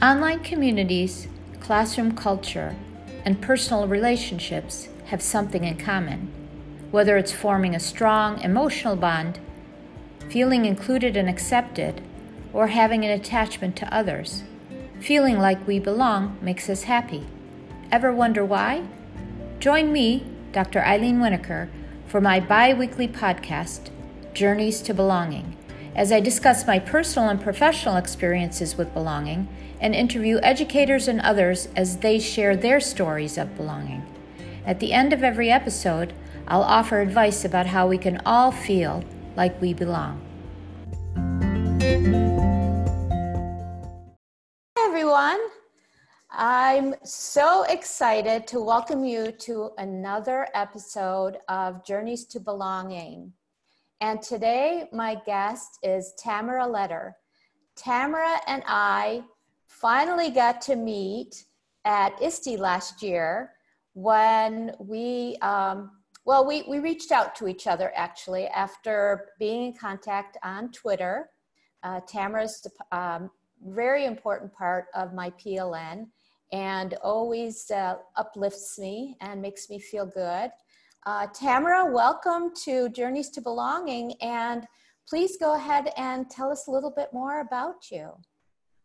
Online communities, classroom culture, and personal relationships have something in common. Whether it's forming a strong emotional bond, feeling included and accepted, or having an attachment to others, feeling like we belong makes us happy. Ever wonder why? Join me, Dr. Eileen Winokur, for my bi weekly podcast, Journeys to Belonging, as I discuss my personal and professional experiences with belonging and interview educators and others as they share their stories of belonging. At the end of every episode, I'll offer advice about how we can all feel like we belong. Hi, everyone. I'm so excited to welcome you to another episode of Journeys to Belonging. And today, my guest is Tamara Letter. Tamara and I finally got to meet at ISTE last year when we, um, well, we, we reached out to each other actually after being in contact on Twitter. Uh, Tamara's um, very important part of my PLN and always uh, uplifts me and makes me feel good. Uh, Tamara, welcome to Journeys to Belonging and please go ahead and tell us a little bit more about you.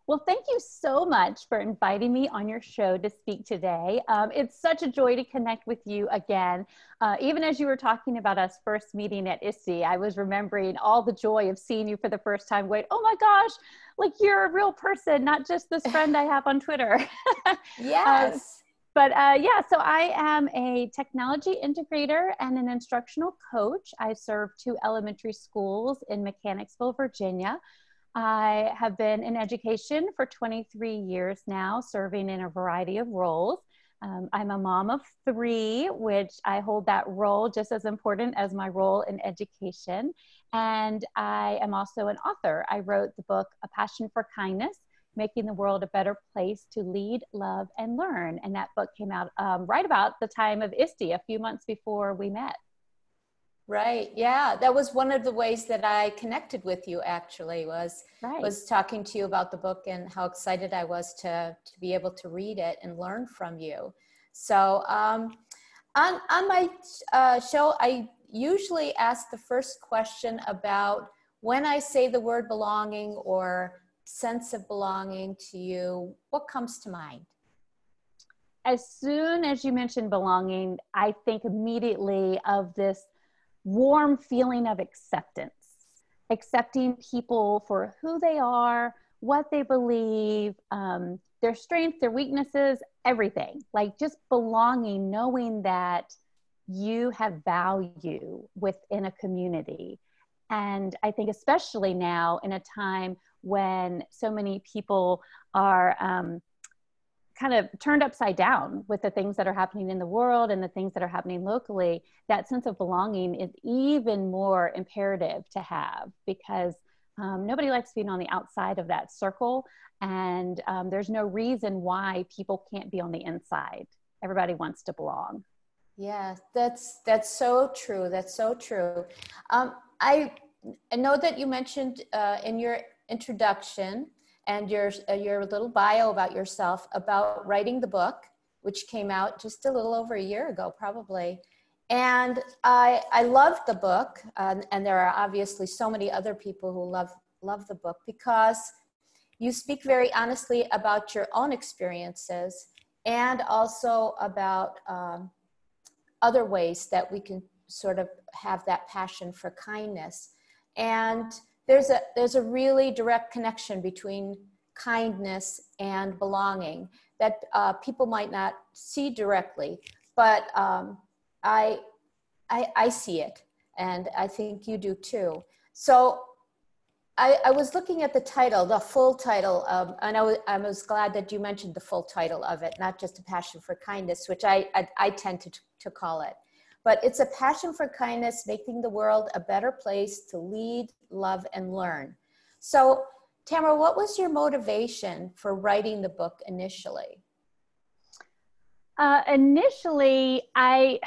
Well, thank you so much for inviting me on your show to speak today. Um, it's such a joy to connect with you again. Uh, even as you were talking about us first meeting at ISTE, I was remembering all the joy of seeing you for the first time. Wait, oh my gosh, like you're a real person, not just this friend I have on Twitter. yes. Um, but uh, yeah, so I am a technology integrator and an instructional coach. I serve two elementary schools in Mechanicsville, Virginia. I have been in education for 23 years now, serving in a variety of roles. Um, I'm a mom of three, which I hold that role just as important as my role in education. And I am also an author. I wrote the book A Passion for Kindness Making the World a Better Place to Lead, Love, and Learn. And that book came out um, right about the time of ISTE, a few months before we met. Right. Yeah, that was one of the ways that I connected with you. Actually, was right. was talking to you about the book and how excited I was to to be able to read it and learn from you. So, um, on on my uh, show, I usually ask the first question about when I say the word belonging or sense of belonging to you. What comes to mind? As soon as you mention belonging, I think immediately of this warm feeling of acceptance, accepting people for who they are, what they believe, um, their strengths, their weaknesses, everything. Like just belonging, knowing that you have value within a community. And I think, especially now in a time when so many people are um, kind of turned upside down with the things that are happening in the world and the things that are happening locally, that sense of belonging is even more imperative to have because um, nobody likes being on the outside of that circle. And um, there's no reason why people can't be on the inside. Everybody wants to belong. Yeah, that's that's so true. That's so true. Um, I I know that you mentioned uh, in your introduction and your, uh, your little bio about yourself about writing the book, which came out just a little over a year ago, probably. And I, I loved the book, um, and there are obviously so many other people who love, love the book because you speak very honestly about your own experiences and also about um, other ways that we can sort of have that passion for kindness. And there's a there's a really direct connection between kindness and belonging that uh, people might not see directly, but um, I, I I see it, and I think you do too. So I, I, was looking at the title, the full title, um, and I was, I was glad that you mentioned the full title of it, not just a passion for kindness, which I, I, I tend to, to call it but it's a passion for kindness, making the world a better place to lead, love, and learn. So, Tamara, what was your motivation for writing the book initially? Uh, initially, I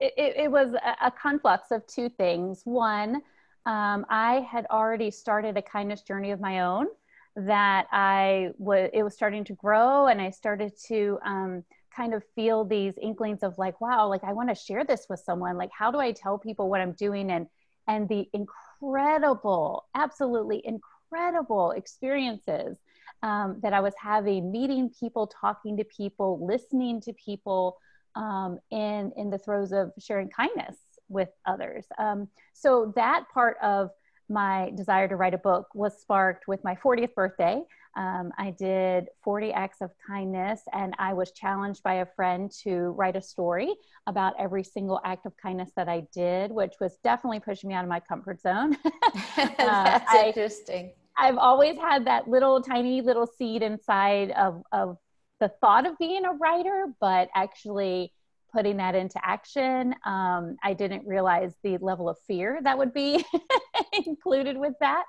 it, it was a, conflux of two things. One, um, I had already started a kindness journey of my own that I was, it was starting to grow and I started to um, kind of feel these inklings of like, wow, like I want to share this with someone. Like, how do I tell people what I'm doing? And, and the incredible, absolutely incredible experiences um, that I was having, meeting people, talking to people, listening to people um, in, in the throes of sharing kindness with others. Um, so that part of my desire to write a book was sparked with my 40th birthday. Um, I did 40 acts of kindness, and I was challenged by a friend to write a story about every single act of kindness that I did, which was definitely pushing me out of my comfort zone. That's uh, interesting. I, I've always had that little tiny little seed inside of, of the thought of being a writer, but actually putting that into action. Um, I didn't realize the level of fear that would be included with that.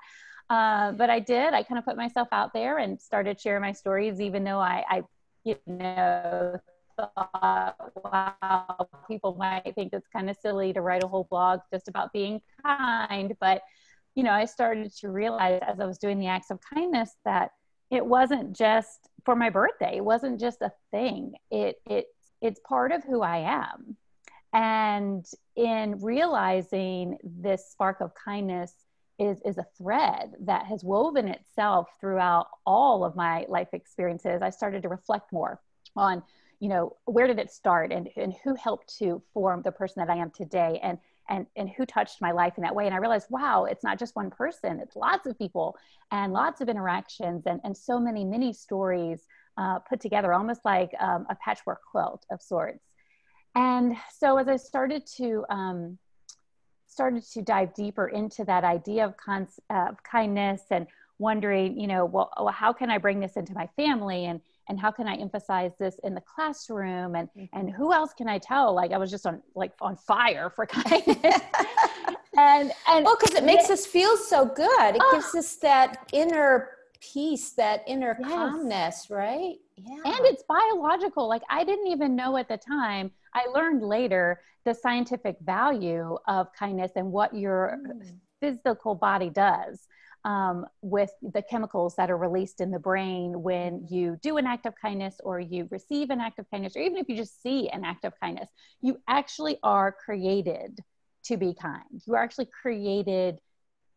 Uh, but I did. I kind of put myself out there and started sharing my stories, even though I, I you know, thought, wow, people might think it's kind of silly to write a whole blog just about being kind. But, you know, I started to realize as I was doing the acts of kindness that it wasn't just for my birthday. It wasn't just a thing. It, it it's part of who I am. And in realizing this spark of kindness is, is a thread that has woven itself throughout all of my life experiences, I started to reflect more on, you know, where did it start and, and who helped to form the person that I am today and and and who touched my life in that way. And I realized, wow, it's not just one person, it's lots of people and lots of interactions and, and so many mini stories uh, put together, almost like um, a patchwork quilt of sorts. And so as I started to um, started to dive deeper into that idea of, uh, of kindness and wondering, you know, well, well, how can I bring this into my family and and how can I emphasize this in the classroom and mm-hmm. and who else can I tell? Like I was just on like on fire for kindness. and and well, because it makes it, us feel so good. It oh, gives us that inner peace, that inner yes. calmness, right? Yeah. And it's biological. Like I didn't even know at the time. I learned later the scientific value of kindness and what your mm. physical body does um, with the chemicals that are released in the brain when you do an act of kindness or you receive an act of kindness, or even if you just see an act of kindness, you actually are created to be kind. You are actually created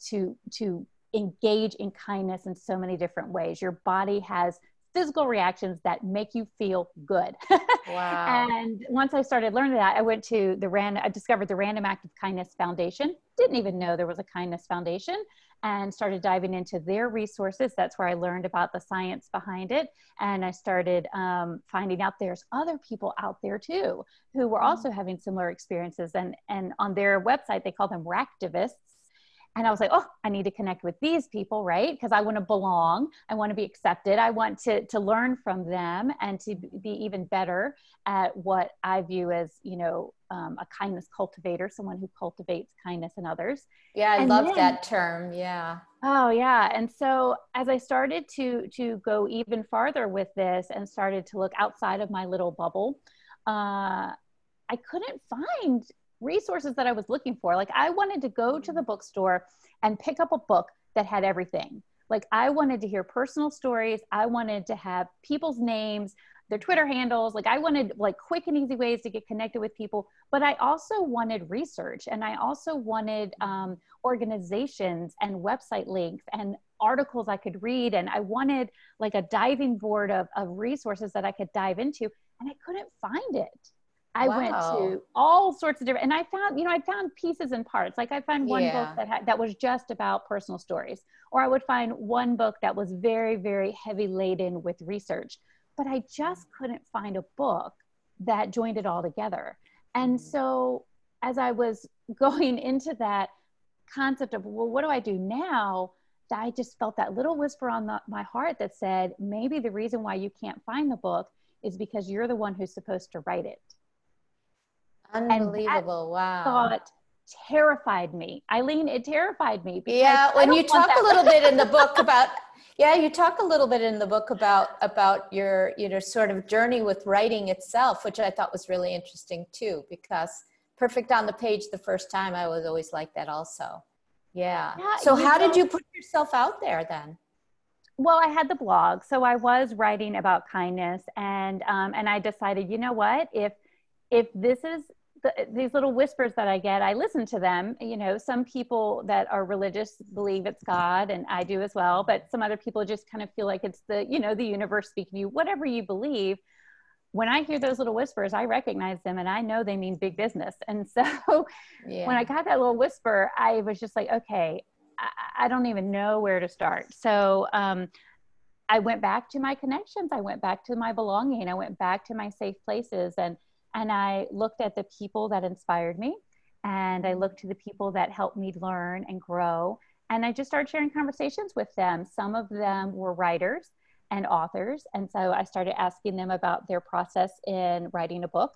to to engage in kindness in so many different ways. Your body has physical reactions that make you feel good. Wow. and once I started learning that, I went to the random, I discovered the Random Act of Kindness Foundation. Didn't even know there was a kindness foundation and started diving into their resources. That's where I learned about the science behind it. And I started um, finding out there's other people out there too who were mm. also having similar experiences. And, and on their website, they call them RAKtivists and I was like, oh, I need to connect with these people, right? Because I want to belong. I want to be accepted. I want to, to learn from them and to be even better at what I view as, you know, um, a kindness cultivator, someone who cultivates kindness in others. Yeah, I and love then, that term. Yeah. Oh yeah. And so as I started to to go even farther with this and started to look outside of my little bubble, uh, I couldn't find resources that I was looking for. Like I wanted to go to the bookstore and pick up a book that had everything. Like I wanted to hear personal stories. I wanted to have people's names, their Twitter handles. Like I wanted like quick and easy ways to get connected with people. But I also wanted research and I also wanted um, organizations and website links and articles I could read. And I wanted like a diving board of, of resources that I could dive into. And I couldn't find it. I wow. went to all sorts of different, and I found, you know, I found pieces and parts. Like I found one yeah. book that had, that was just about personal stories, or I would find one book that was very, very heavy laden with research. But I just couldn't find a book that joined it all together. And mm. so, as I was going into that concept of, well, what do I do now? I just felt that little whisper on the, my heart that said, maybe the reason why you can't find the book is because you're the one who's supposed to write it Unbelievable. wow. Thought terrified me. Eileen, it terrified me. Yeah, when you talk a little bit in the book about yeah, you talk a little bit in the book about about your you know sort of journey with writing itself, which I thought was really interesting too, because perfect on the page the first time I was always like that also. Yeah. yeah so how know, did you put yourself out there then? well, I had the blog, so I was writing about kindness, and um, and I decided, you know what, if if this is the, these little whispers that I get, I listen to them. You know, some people that are religious believe it's God, and I do as well. But some other people just kind of feel like it's the, you know, the universe speaking to you. Whatever you believe, when I hear those little whispers, I recognize them, and I know they mean big business. And so, yeah. when I got that little whisper, I was just like, okay, I, I don't even know where to start. So. Um, I went back to my connections. I went back to my belonging. I went back to my safe places and and I looked at the people that inspired me and I mm-hmm. looked to the people that helped me learn and grow. And I just started sharing conversations with them. Some of them were writers and authors. And so I started asking them about their process in writing a book.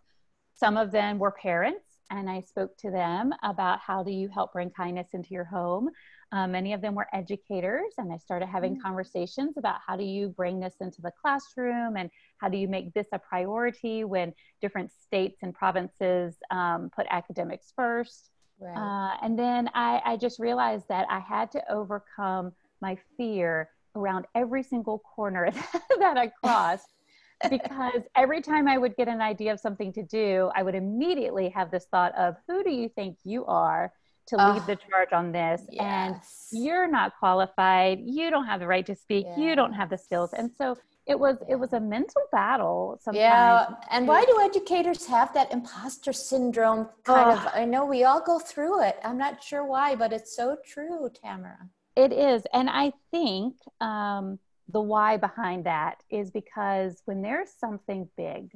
Some of them were parents, and I spoke to them about how do you help bring kindness into your home. Um, many of them were educators, and I started having mm-hmm. conversations about how do you bring this into the classroom and how do you make this a priority when different states and provinces um, put academics first. Right. Uh, and then I, I just realized that I had to overcome my fear around every single corner that I crossed. Because every time I would get an idea of something to do, I would immediately have this thought of who do you think you are to lead the charge on this? Yes. and you're not qualified. You don't have the right to speak. Yes. you don't have the skills. And so it was it was a mental battle sometimes. yeah. And why do educators have that imposter syndrome kind oh. of i know we all go through it. I'm not sure why but it's so true tamara. It is. And i think um, the why behind that is because when there's something big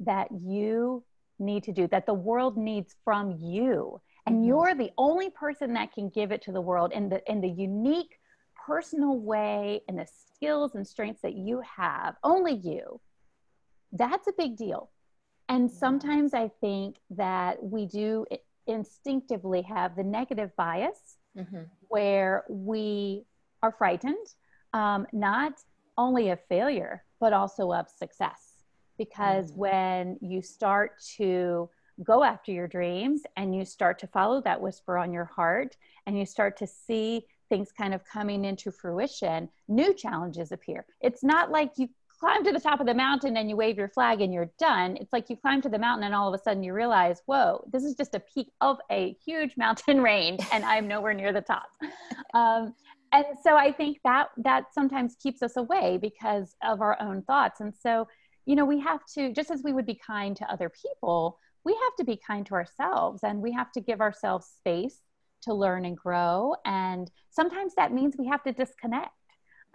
that you need to do that the world needs from you and mm-hmm. you're the only person that can give it to the world in the in the unique personal way and the skills and strengths that you have only you that's a big deal and sometimes i think that we do instinctively have the negative bias mm-hmm. where we are frightened um, not only of failure but also of success because mm-hmm. when you start to go after your dreams and you start to follow that whisper on your heart and you start to see things kind of coming into fruition, new challenges appear. It's not like you climb to the top of the mountain and you wave your flag and you're done. It's like you climb to the mountain and all of a sudden you realize, whoa, this is just a peak of a huge mountain range and I'm nowhere near the top. Um, and so I think that that sometimes keeps us away because of our own thoughts. And so, you know, we have to, just as we would be kind to other people, we have to be kind to ourselves and we have to give ourselves space to learn and grow. And sometimes that means we have to disconnect.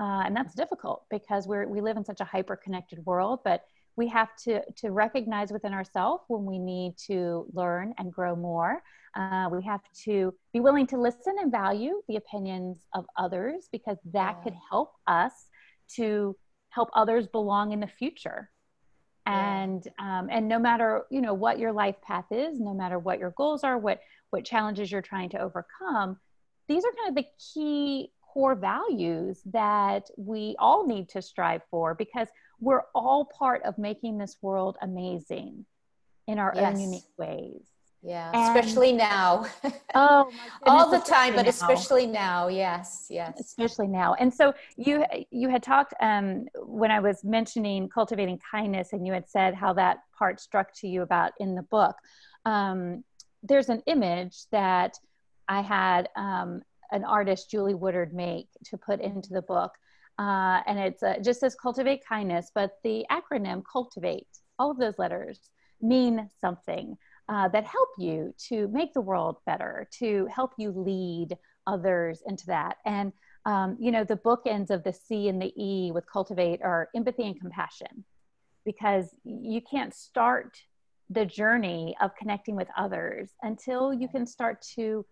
Uh, and that's difficult because we're, we live in such a hyper connected world, but we have to, to recognize within ourselves when we need to learn and grow more. Uh, we have to be willing to listen and value the opinions of others because that yeah. could help us to help others belong in the future and um, and no matter you know what your life path is no matter what your goals are what what challenges you're trying to overcome these are kind of the key core values that we all need to strive for because we're all part of making this world amazing in our yes. own unique ways. Yeah and, especially now. Oh all the time but now. especially now. Yes yes. Especially now. And so you you had talked um, when i was mentioning cultivating kindness and you had said how that part struck to you about in the book um, there's an image that i had um, an artist julie woodard make to put into the book uh, and it's uh, just says cultivate kindness but the acronym cultivate all of those letters mean something uh, that help you to make the world better, to help you lead others into that. And, um, you know, the bookends of the C and the E with cultivate are empathy and compassion, because you can't start the journey of connecting with others until you can start to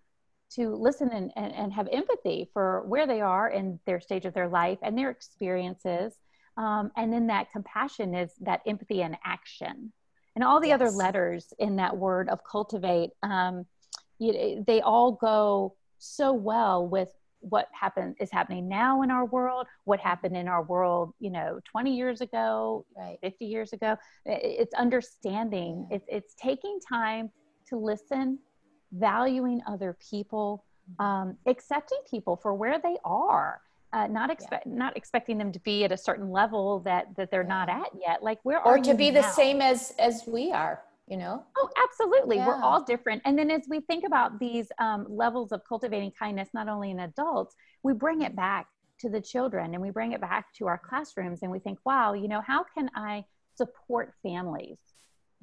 to listen and, and, and have empathy for where they are in their stage of their life and their experiences. Um, and then that compassion is that empathy and action. And all the yes. other letters in that word of cultivate um, you, they all go so well with what happened is happening now in our world what happened in our world you know 20 years ago right. 50 years ago. It's understanding. It's, it's taking time to listen valuing other people mm-hmm. um, accepting people for where they are uh, not expect yeah. not expecting them to be at a certain level that that they're yeah. not at yet like where are or to be now? the same as as we are you know oh absolutely yeah. we're all different and then as we think about these um, levels of cultivating kindness not only in adults we bring it back to the children and we bring it back to our classrooms and we think wow you know how can i support families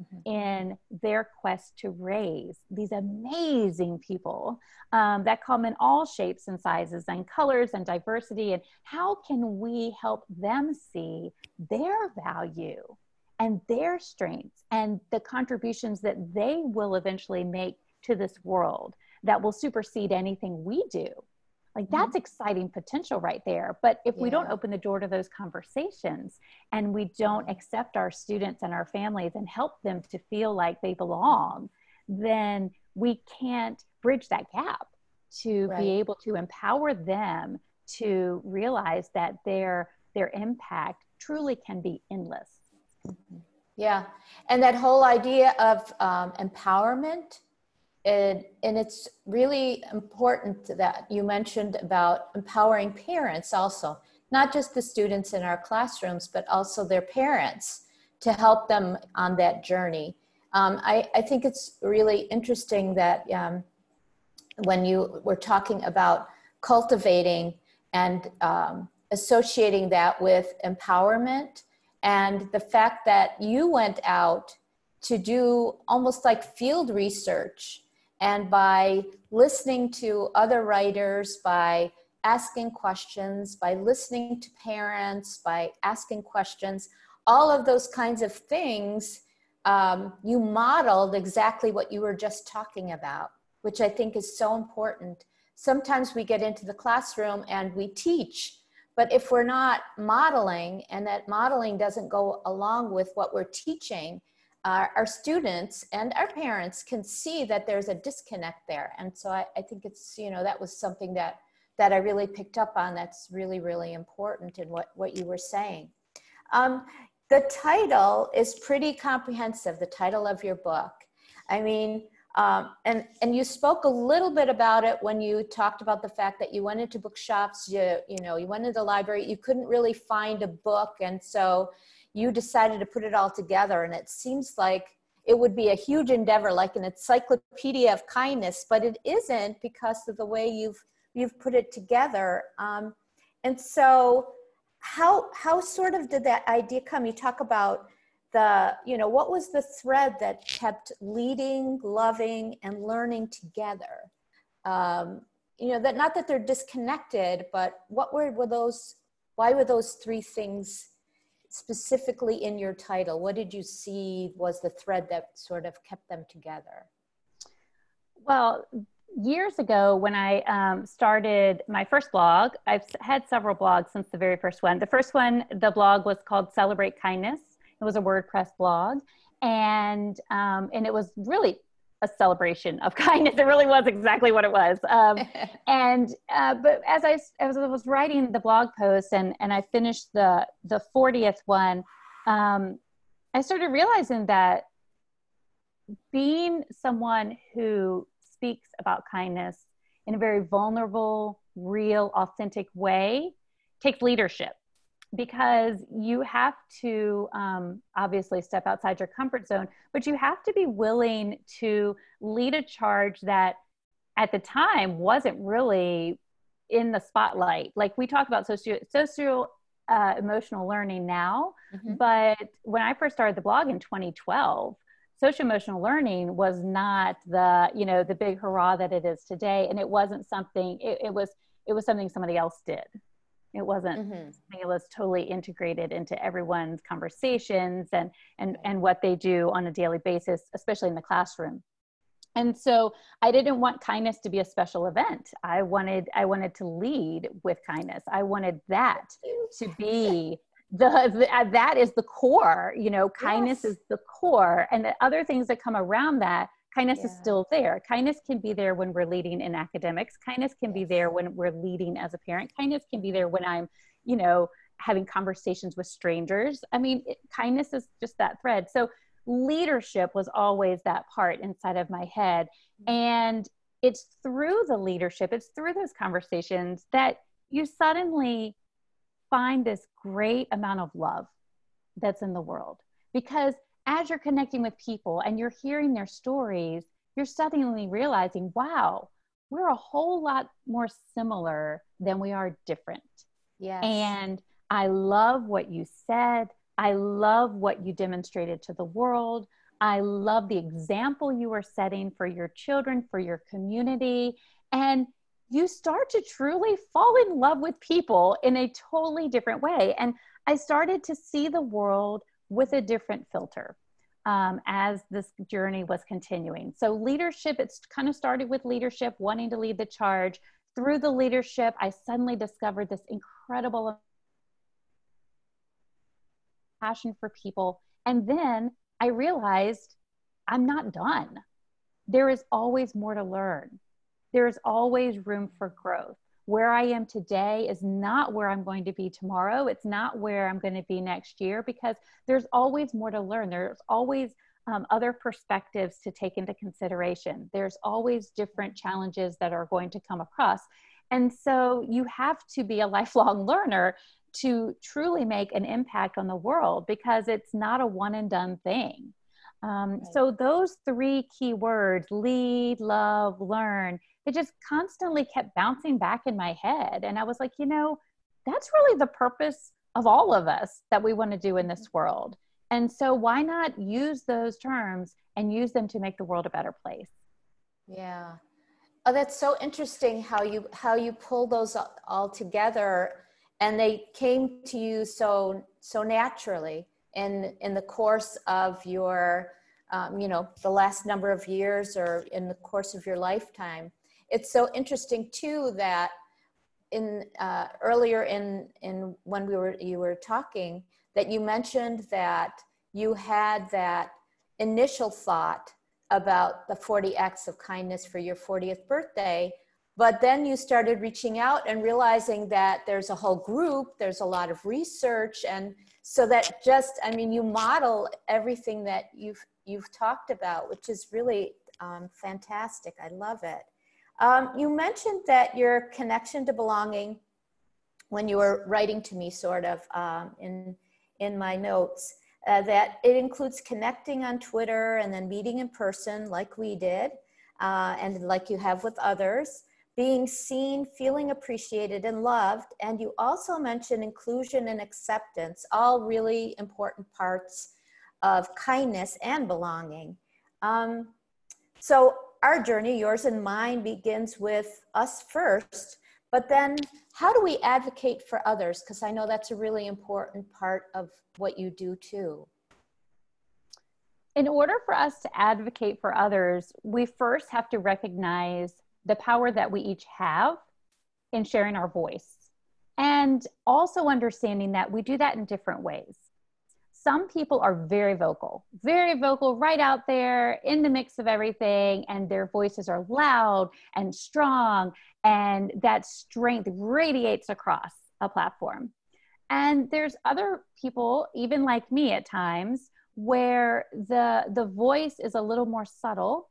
mm-hmm. in their quest to raise these amazing people um, that come in all shapes and sizes and colors and diversity. And how can we help them see their value and their strengths and the contributions that they will eventually make to this world that will supersede anything we do? Like mm-hmm. that's exciting potential right there but if yeah. we don't open the door to those conversations and we don't accept our students and our families and help them to feel like they belong then we can't bridge that gap to right. be able to empower them to realize that their their impact truly can be endless mm-hmm. yeah and that whole idea of um, empowerment and, and it's really important that you mentioned about empowering parents also, not just the students in our classrooms, but also their parents to help them on that journey. Um, I, I, think it's really interesting that um, when you were talking about cultivating and um, associating that with empowerment and the fact that you went out to do almost like field research and by listening to other writers, by asking questions, by listening to parents, by asking questions, all of those kinds of things, um, you modeled exactly what you were just talking about, which I think is so important. Sometimes we get into the classroom and we teach, but if we're not modeling and that modeling doesn't go along with what we're teaching, our, students and our parents can see that there's a disconnect there. And so I, I think it's, you know, that was something that, that I really picked up on that's really, really important in what, what you were saying. Um, the title is pretty comprehensive, the title of your book. I mean, um, and and you spoke a little bit about it when you talked about the fact that you went into bookshops, you you know, you went into the library, you couldn't really find a book, and so you decided to put it all together and it seems like it would be a huge endeavor like an encyclopedia of kindness but it isn't because of the way you've you've put it together. Um, and so how how sort of did that idea come? You talk about the you know what was the thread that kept leading loving and learning together? Um, you know that not that they're disconnected but what were, were those why were those three things specifically in your title, what did you see was the thread that sort of kept them together? Well, years ago when I um, started my first blog, I've had several blogs since the very first one. The first one, the blog was called Celebrate Kindness. It was a WordPress blog, and um, and it was really a celebration of kindness. It really was exactly what it was. Um, and uh, but as I as I was writing the blog post and and I finished the the fortieth one, um, I started realizing that being someone who speaks about kindness in a very vulnerable, real, authentic way takes leadership because you have to um, obviously step outside your comfort zone, but you have to be willing to lead a charge that at the time wasn't really in the spotlight. Like we talk about socio, social uh, emotional learning now, mm-hmm. but when I first started the blog in 2012, social emotional learning was not the you know the big hurrah that it is today, and it wasn't something. It, it was it was something somebody else did. It wasn't mm-hmm. something that was totally integrated into everyone's conversations and, and, and what they do on a daily basis, especially in the classroom. And so I didn't want kindness to be a special event. I wanted I wanted to lead with kindness. I wanted that to be the, the uh, that is the core. You know, kindness yes. is the core, and the other things that come around that kindness yeah. is still there. Kindness can be there when we're leading in academics. Kindness can be there when we're leading as a parent. Kindness can be there when i'm you know having conversations with strangers. I mean it, kindness is just that thread. So leadership was always that part inside of my head. Mm-hmm. and it's through the leadership it's through those conversations that you suddenly find this great amount of love that's in the world. Because as you're connecting with people and you're hearing their stories, you're suddenly realizing, wow, we're a whole lot more similar than we are different. Yes. And I love what you said. I love what you demonstrated to the world. I love the example you are setting for your children, for your community. And you start to truly fall in love with people in a totally different way. And I started to see the world with a different filter um, as this journey was continuing. So, leadership, it's kind of started with leadership, wanting to lead the charge. Through the leadership, I suddenly discovered this incredible passion for people. And then I realized I'm not done. There is always more to learn, there is always room for growth. Where I am today is not where I'm going to be tomorrow. It's not where I'm going to be next year because there's always more to learn. There's always um, other perspectives to take into consideration. There's always different challenges that are going to come across. And so you have to be a lifelong learner to truly make an impact on the world because it's not a one and done thing. Um, right. So, those three key words lead, love, learn it just constantly kept bouncing back in my head. And I was like, you know, that's really the purpose of all of us that we want to do in this world. And so, why not use those terms and use them to make the world a better place? Yeah. Oh, that's so interesting how you how you pull those all together and they came to you so so naturally in in the course of your um, you know the last number of years or in the course of your lifetime it's so interesting too that in uh, earlier in in when we were you were talking that you mentioned that you had that initial thought about the 40 acts of kindness for your 40th birthday but then you started reaching out and realizing that there's a whole group, there's a lot of research, and so that just, I mean, you model everything that you've you've talked about, which is really um, fantastic. I love it. Um, you mentioned that your connection to belonging, when you were writing to me, sort of um, in in my notes, uh, that it includes connecting on Twitter and then meeting in person, like we did, uh, and like you have with others being seen, feeling appreciated and loved. And you also mentioned inclusion and acceptance, all really important parts of kindness and belonging. Um, so, our journey, yours and mine, begins with us first. But then, how do we advocate for others? Because I know that's a really important part of what you do too. In order for us to advocate for others, we first have to recognize the power that we each have in sharing our voice and also understanding that we do that in different ways. Some people are very vocal, very vocal, right out there in the mix of everything, and their voices are loud and strong, and that strength radiates across a platform. And there's other people, even like me at times, where the the voice is a little more subtle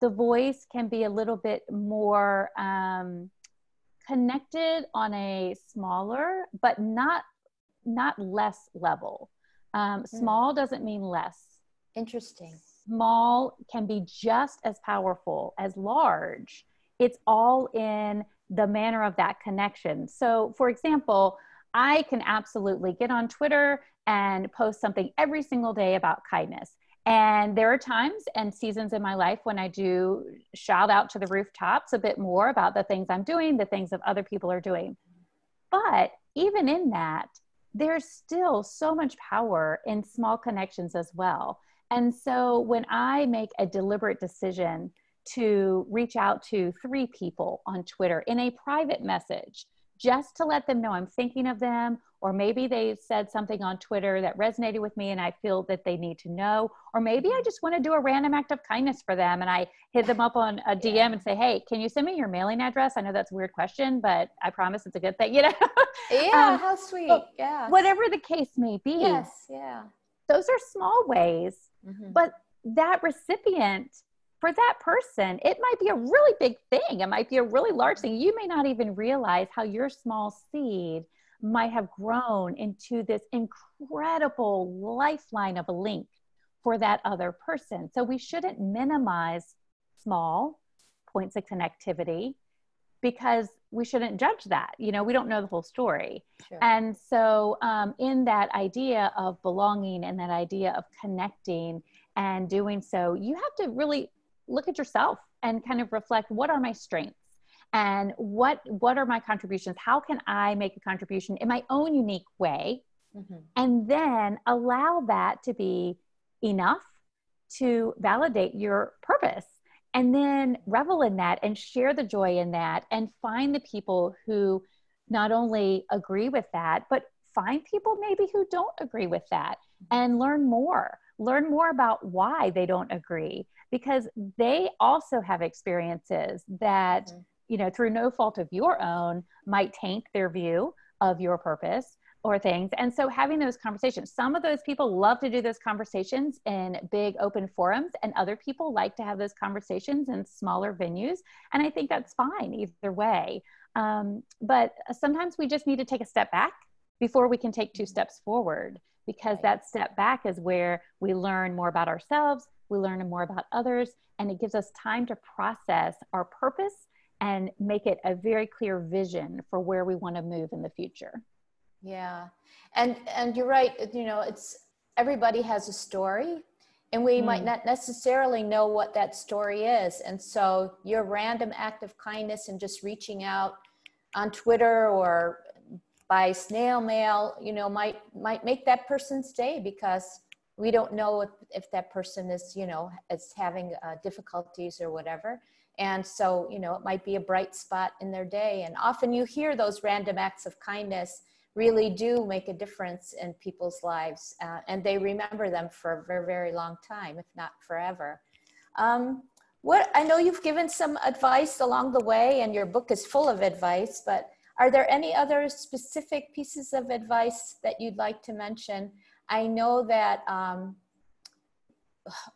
the voice can be a little bit more um, connected on a smaller but not not less level um, mm. small doesn't mean less. Interesting. Small can be just as powerful as large. It's all in the manner of that connection. So for example i can absolutely get on twitter and post something every single day about kindness. And there are times and seasons in my life when I do shout out to the rooftops a bit more about the things I'm doing, the things that other people are doing. But even in that, there's still so much power in small connections as well. And so when I make a deliberate decision to reach out to three people on Twitter in a private message, just to let them know I'm thinking of them, or maybe they said something on Twitter that resonated with me and I feel that they need to know, or maybe I just want to do a random act of kindness for them and I hit them up on a DM yeah. and say, Hey, can you send me your mailing address? I know that's a weird question, but I promise it's a good thing, you know? Yeah, um, how sweet. Yeah. Whatever the case may be. Yes, yeah. Those are small ways, mm-hmm. but that recipient for that person, it might be a really big thing. It might be a really large thing. You may not even realize how your small seed might have grown into this incredible lifeline of a link for that other person. So we shouldn't minimize small points of connectivity because we shouldn't judge that. You know, we don't know the whole story. Sure. And so, um, in that idea of belonging and that idea of connecting and doing so, you have to really look at yourself and kind of reflect what are my strengths? And what what are my contributions? How can i make a contribution in my own unique way? Mm-hmm. and then allow that to be enough to validate your purpose. And then revel in that and share the joy in that and find the people who not only agree with that but find people maybe who don't agree with that and learn more. Learn more about why they don't agree because they also have experiences that mm-hmm. you know through no fault of your own might taint their view of your purpose or things and so having those conversations some of those people love to do those conversations in big open forums and other people like to have those conversations in smaller venues and i think that's fine either way um, but sometimes we just need to take a step back before we can take two mm-hmm. steps forward because that step back is where we learn more about ourselves we learn more about others, and it gives us time to process our purpose and make it a very clear vision for where we want to move in the future. Yeah. And and you're right, you know, it's everybody has a story and we mm. might not necessarily know what that story is. And so your random act of kindness and just reaching out on Twitter or by snail mail, you know, might might make that person's day because we don't know if, if that person is you know is having uh, difficulties or whatever. And so you know it might be a bright spot in their day. And often you hear those random acts of kindness really do make a difference in people's lives uh, and they remember them for a very very long time if not forever. Um, what i know you've given some advice along the way and your book is full of advice but are there any other specific pieces of advice that you'd like to mention I know that um,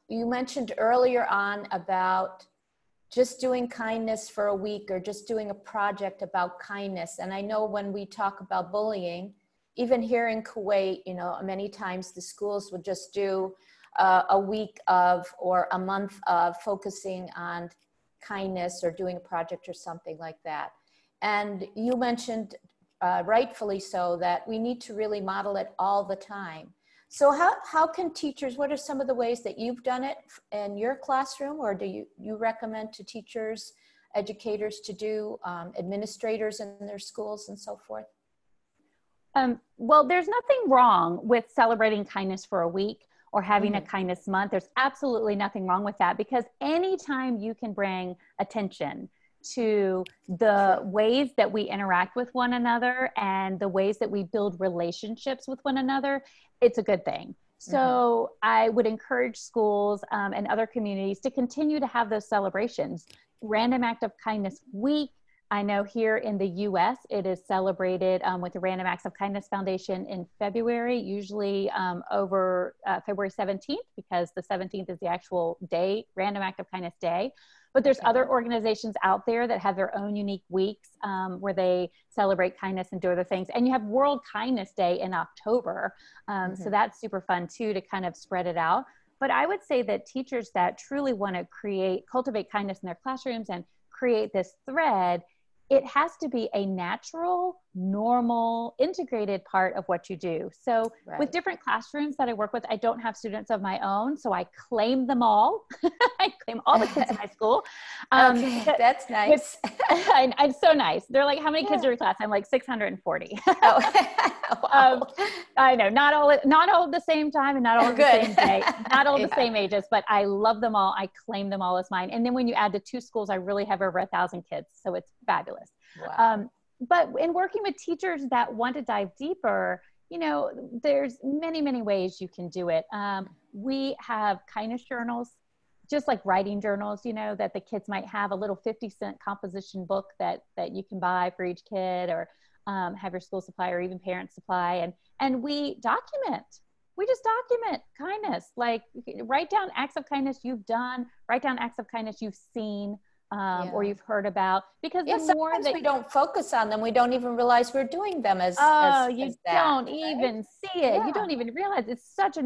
you mentioned earlier on about just doing kindness for a week or just doing a project about kindness. And I know when we talk about bullying, even here in Kuwait, you know, many times the schools would just do uh, a week of or a month of focusing on kindness or doing a project or something like that. And you mentioned, uh, rightfully so, that we need to really model it all the time. So how, how can teachers, what are some of the ways that you've done it in your classroom or do you, you recommend to teachers, educators to do, um, administrators in their schools and so forth? Um, well, there's nothing wrong with celebrating kindness for a week or having mm-hmm. a kindness month. There's absolutely nothing wrong with that because anytime you can bring attention to the ways that we interact with one another and the ways that we build relationships with one another, it's a good thing. So mm-hmm. I would encourage schools um, and other communities to continue to have those celebrations. Random Act of Kindness Week. I know here in the US, it is celebrated um, with the Random Acts of Kindness Foundation in February, usually um, over uh, February 17th, because the 17th is the actual day, Random Act of Kindness Day. But there's other organizations out there that have their own unique weeks um, where they celebrate kindness and do other things. And you have World Kindness Day in October. Um, mm-hmm. So that's super fun too to kind of spread it out. But I would say that teachers that truly want to create, cultivate kindness in their classrooms and create this thread it has to be a natural, normal, integrated part of what you do. So, right. with different classrooms that I work with, I don't have students of my own, so I claim them all. I claim all the kids in my school. Um, okay, that's nice. I, I'm so nice. They're like, "How many kids are in class?" I'm like 640. oh. wow. um, I know, not all, not all at the same time, and not all at the same day, not all yeah. the same ages, but I love them all. I claim them all as mine. And then when you add the two schools, I really have over a thousand kids, so it's fabulous. Wow. Um, but in working with teachers that want to dive deeper, you know, there's many, many ways you can do it. Um, we have kindness journals, just like writing journals, you know, that the kids might have a little 50 cent composition book that, that you can buy for each kid or um, have your school supply or even parents supply. And, and we document we just document kindness. Like write down acts of kindness you've done, write down acts of kindness you've seen, um, yeah. or you've heard about because yeah, the more that we don't focus on them we don't even realize we're doing them as oh as, you as that, don't right? even see it yeah. you don't even realize it's such a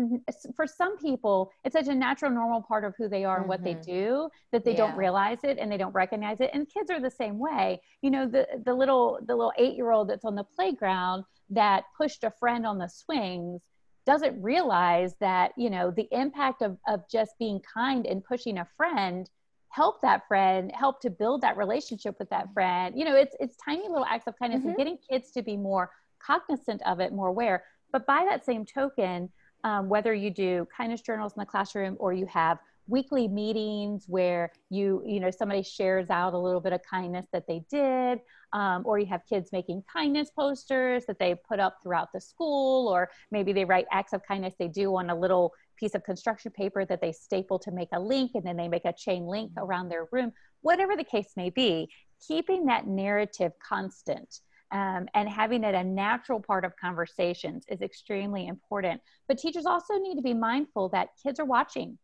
for some people it's such a natural normal part of who they are mm-hmm. and what they mm-hmm. do that they don't realize it and they don't recognize it and kids are the same way you know the the little the little eight year old that's on the playground that pushed a friend on the swings doesn't realize that you know the impact of of just being kind and pushing a friend help that friend help to build that relationship with that friend. You know it's it's tiny little acts of kindness mm-hmm. and getting kids to be more cognizant of it more aware. But by that same token um, whether you do kindness journals in the classroom or you have weekly meetings where you you know somebody shares out a little bit of kindness that they did um, or you have kids making kindness posters that they put up throughout the school or maybe they write acts of kindness they do on a little piece of construction paper that they staple to make a link and then they make a chain link mm-hmm. around their room whatever the case may be keeping that narrative constant um, and having it a natural part of conversations is extremely important but teachers also need to be mindful that kids are watching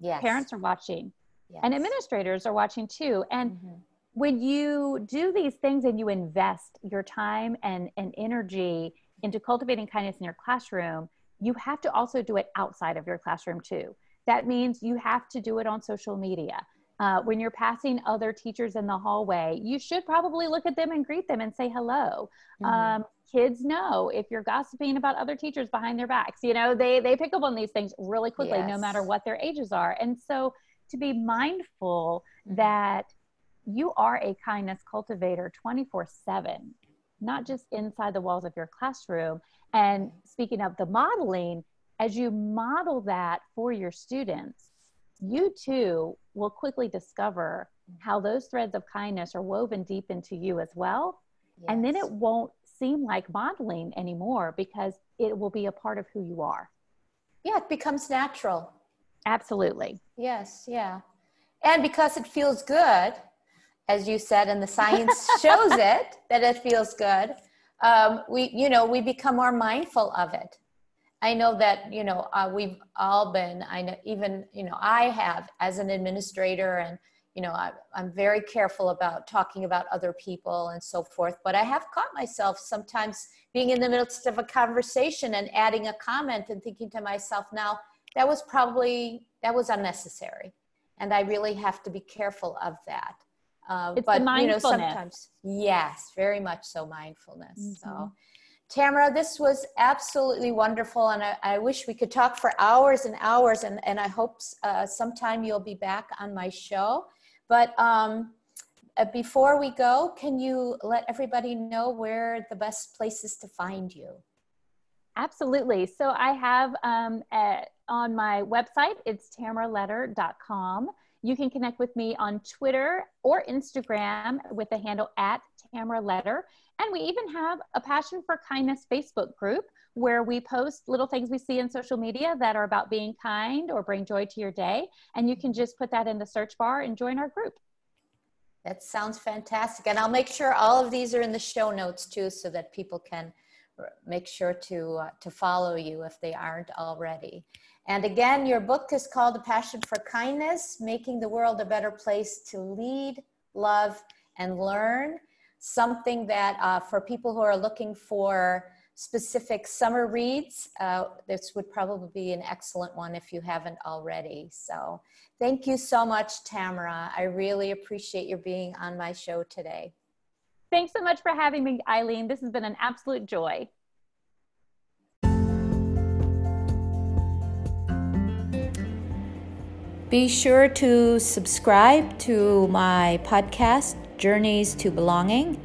yes. parents are watching yes. and administrators are watching too and mm-hmm. when you do these things and you invest your time and, and energy into cultivating kindness in your classroom you have to also do it outside of your classroom too. That means you have to do it on social media. Uh, when you're passing other teachers in the hallway, you should probably look at them and greet them and say hello. Mm-hmm. Um, kids know if you're gossiping about other teachers behind their backs. You know, they they pick up on these things really quickly, yes. no matter what their ages are. And so, to be mindful mm-hmm. that you are a kindness cultivator 24 7 not just inside the walls of your classroom. And speaking of the modeling, as you model that for your students, you too will quickly discover mm-hmm. how those threads of kindness are woven deep into you as well. Yes. And then it won't seem like modeling anymore because it will be a part of who you are. Yeah, it becomes natural. Absolutely. Yes, yeah. And because it feels good, as you said, and the science shows it that it feels good. Um, we, you know, we become more mindful of it. I know that you know uh, we've all been. I know even you know I have as an administrator, and you know I, I'm very careful about talking about other people and so forth. But I have caught myself sometimes being in the midst of a conversation and adding a comment and thinking to myself, now that was probably that was unnecessary, and I really have to be careful of that. Uh, it's but you know, sometimes yes, very much so mindfulness. Mm-hmm. So, Tamara, this was absolutely wonderful, and I, I, wish we could talk for hours and hours. And and I hope uh, sometime you'll be back on my show. But um, uh, before we go, can you let everybody know where the best places to find you? Absolutely. So I have um, at, on my website, it's tamaraletter.com. You can connect with me on Twitter or Instagram with the handle at Tamara Letter. And we even have a Passion for Kindness Facebook group where we post little things we see in social media that are about being kind or bring joy to your day. And you can just put that in the search bar and join our group. That sounds fantastic. And I'll make sure all of these are in the show notes too so that people can make sure to, uh, to follow you if they aren't already. And again, your book is called A Passion for Kindness Making the World a Better Place to Lead, Love, and Learn. Something that uh, for people who are looking for specific summer reads, uh, this would probably be an excellent one if you haven't already. So, thank you so much, Tamara. I really appreciate your being on my show today. Thanks so much for having me, Ilene. This has been an absolute joy. Be sure to subscribe to my podcast, Journeys to Belonging.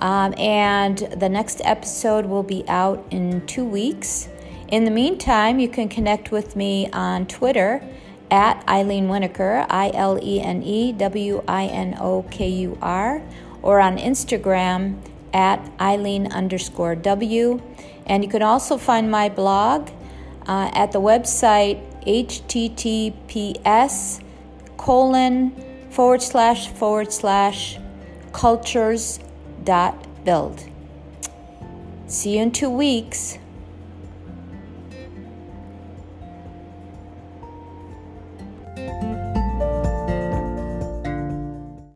Um, and the next episode will be out in two weeks. In the meantime, you can connect with me on Twitter at Ilene Winokur, I L E N E W I N O K U R, or on Instagram at Ilene underscore W. And you can also find my blog uh, at the website https colon forward slash forward slash cultures dot build. See you in two weeks.